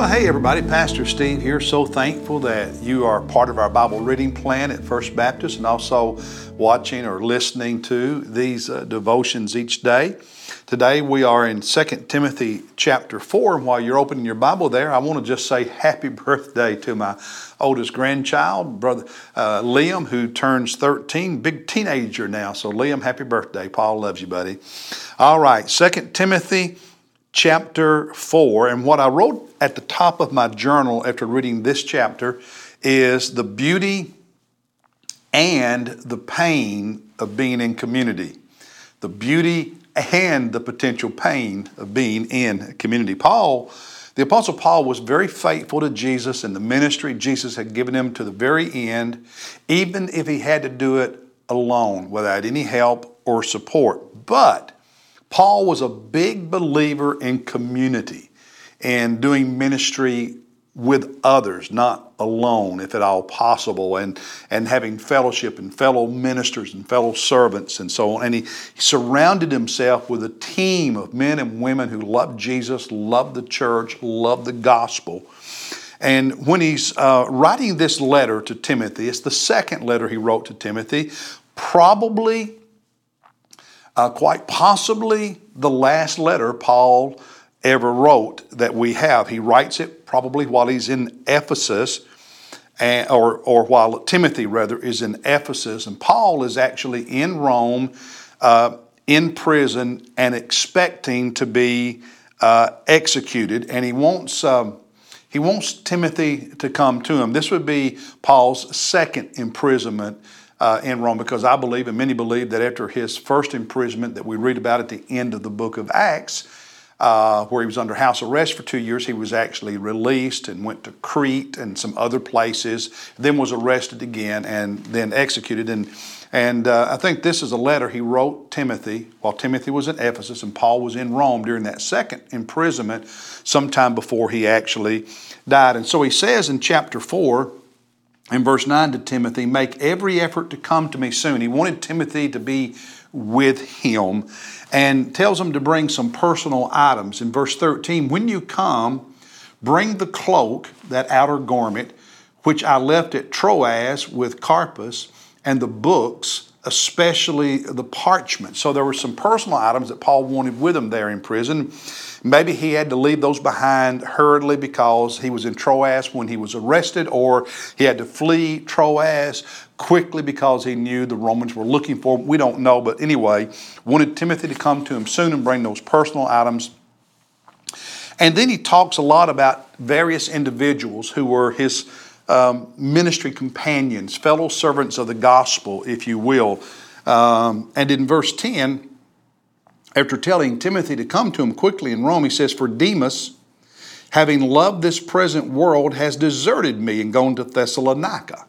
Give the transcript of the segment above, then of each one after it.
Well, hey everybody, Pastor Steve here. So thankful that you are part of our Bible reading plan at First Baptist and also watching or listening to these uh, devotions each day. Today we are in 2 Timothy chapter 4, and while you're opening your Bible there, I want to just say happy birthday to my oldest grandchild, brother uh, Liam, who turns 13, big teenager now. So, Liam, happy birthday. Paul loves you, buddy. All right, 2 Timothy chapter 4. And what I wrote at the top of my journal after reading this chapter is the beauty and the pain of being in community. The beauty and the potential pain of being in community. Paul, the Apostle Paul, was very faithful to Jesus and the ministry Jesus had given him to the very end, even if he had to do it alone without any help or support. But Paul was a big believer in community and doing ministry with others, not alone, if at all possible, and, and having fellowship and fellow ministers and fellow servants and so on. And he, surrounded himself with a team of men and women who loved Jesus, loved the church, loved the gospel. And when he's uh, writing this letter to Timothy, it's the second letter he wrote to Timothy, probably uh, quite possibly the last letter Paul ever wrote that we have. He writes it probably while he's in Ephesus, and, or, or while Timothy, rather, is in Ephesus. And Paul is actually in Rome, uh, in prison, and expecting to be uh, executed. And he wants. Um, he wants Timothy to come to him. This would be Paul's second imprisonment uh, in Rome because I believe, and many believe, that after his first imprisonment that we read about at the end of the book of Acts, uh, where he was under house arrest for two years, he was actually released and went to Crete and some other places, then was arrested again and then executed. And, and uh, I think this is a letter he wrote Timothy while Timothy was in Ephesus and Paul was in Rome during that second imprisonment, sometime before he actually died. And so he says in chapter 4, in verse 9 to Timothy, make every effort to come to me soon. He wanted Timothy to be with him and tells him to bring some personal items. In verse 13, when you come, bring the cloak, that outer garment, which I left at Troas with Carpus, and the books especially the parchment. So there were some personal items that Paul wanted with him there in prison. Maybe he had to leave those behind hurriedly because he was in Troas when he was arrested, or he had to flee Troas quickly because he knew the Romans were looking for him. We don't know, but anyway, wanted Timothy to come to him soon and bring those personal items. And then he talks a lot about various individuals who were his um, ministry companions, fellow servants of the gospel, if you will. Um, and in verse 10, after telling Timothy to come to him quickly in Rome, he says, For Demas, having loved this present world, has deserted me and gone to Thessalonica.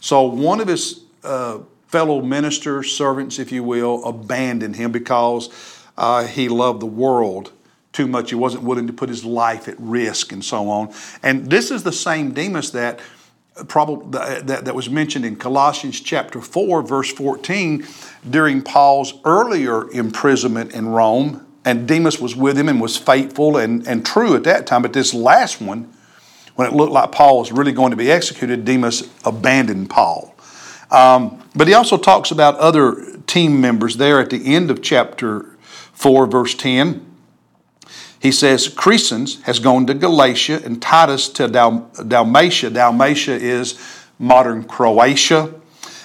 So one of his uh, fellow ministers, servants, if you will, abandoned him because uh, he loved the world too much. He wasn't willing to put his life at risk and so on. And this is the same Demas that probably that, that was mentioned in Colossians chapter 4 verse 14 during Paul's earlier imprisonment in Rome and Demas was with him and was faithful and, and true at that time but this last one when it looked like Paul was really going to be executed Demas abandoned Paul um, but he also talks about other team members there at the end of chapter 4 verse 10 he says Crescens has gone to Galatia and Titus to Dal- Dalmatia. Dalmatia is modern Croatia.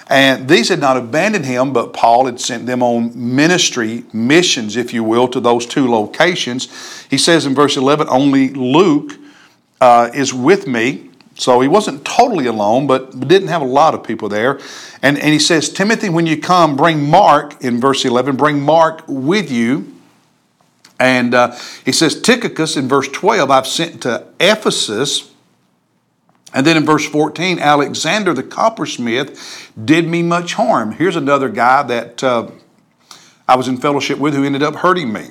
And these had not abandoned him, but Paul had sent them on ministry missions, if you will, to those two locations. He says in verse 11, Only Luke uh, is with me. So he wasn't totally alone, but didn't have a lot of people there. And, and he says, Timothy, when you come, bring Mark, in verse 11, bring Mark with you and uh, he says, Tychicus in verse 12, I've sent to Ephesus. And then in verse 14, Alexander the coppersmith did me much harm. Here's another guy that uh, I was in fellowship with who ended up hurting me.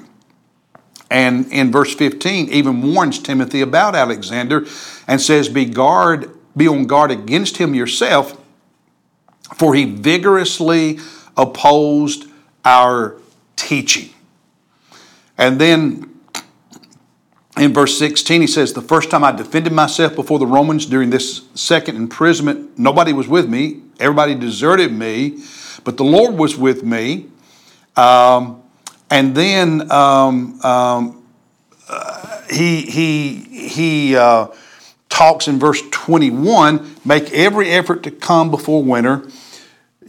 And in verse 15, even warns Timothy about Alexander and says, Be guard, be on guard against him yourself, for he vigorously opposed our teaching. And then in verse 16, he says, The first time I defended myself before the Romans during this second imprisonment, nobody was with me. Everybody deserted me, but the Lord was with me. Um, and then um, um, uh, he, he, he uh, talks in verse 21 make every effort to come before winter.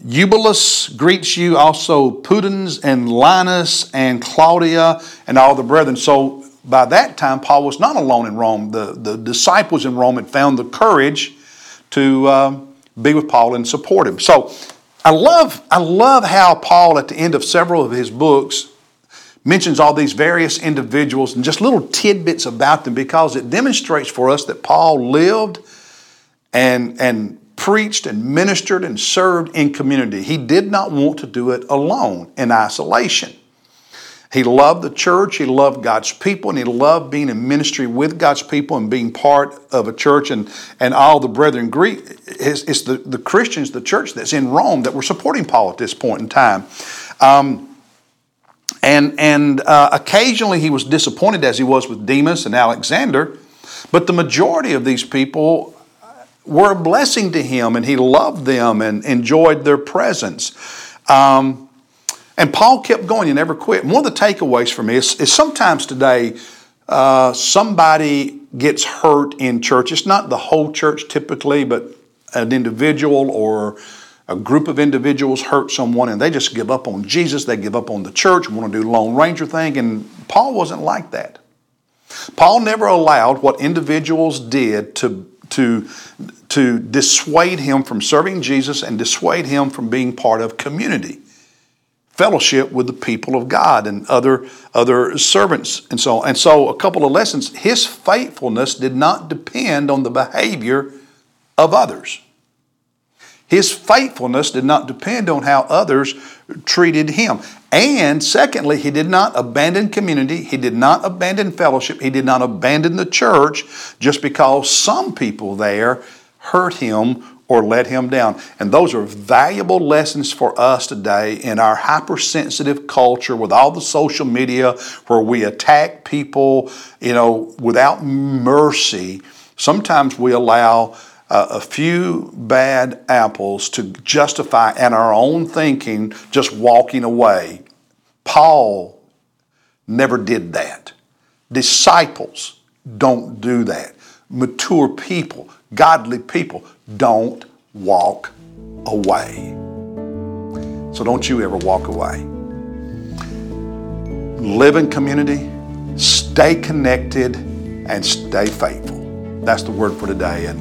Eubulus greets you, also Pudens and Linus and Claudia and all the brethren. So by that time, Paul was not alone in Rome. The, the disciples in Rome had found the courage to um, be with Paul and support him. So I love, I love how Paul, at the end of several of his books, mentions all these various individuals and just little tidbits about them because it demonstrates for us that Paul lived and, and preached and ministered and served in community. He did not want to do it alone in isolation. He loved the church, he loved God's people, and he loved being in ministry with God's people and being part of a church and, and all the brethren. Greek, it's, it's the, the Christians, the church that's in Rome that were supporting Paul at this point in time. Um, and and uh, occasionally he was disappointed as he was with Demas and Alexander, but the majority of these people were a blessing to him and he loved them and enjoyed their presence. Um, and Paul kept going, he never quit. one of the takeaways for me is, is sometimes today uh, somebody gets hurt in church. It's not the whole church typically, but an individual or a group of individuals hurt someone and they just give up on Jesus, they give up on the church, want to do Lone Ranger thing, and Paul wasn't like that. Paul never allowed what individuals did to, to, to dissuade him from serving Jesus and dissuade him from being part of community fellowship with the people of God and other, other servants and so on. And so, a couple of lessons his faithfulness did not depend on the behavior of others. His faithfulness did not depend on how others treated him. And secondly, he did not abandon community, he did not abandon fellowship, he did not abandon the church just because some people there hurt him or let him down. And those are valuable lessons for us today in our hypersensitive culture with all the social media where we attack people, you know, without mercy. Sometimes we allow a few bad apples to justify in our own thinking just walking away. Paul never did that. Disciples don't do that. Mature people godly people don't walk away. So don't you ever walk away. Live in community, stay connected, and stay faithful. That's the word for today, and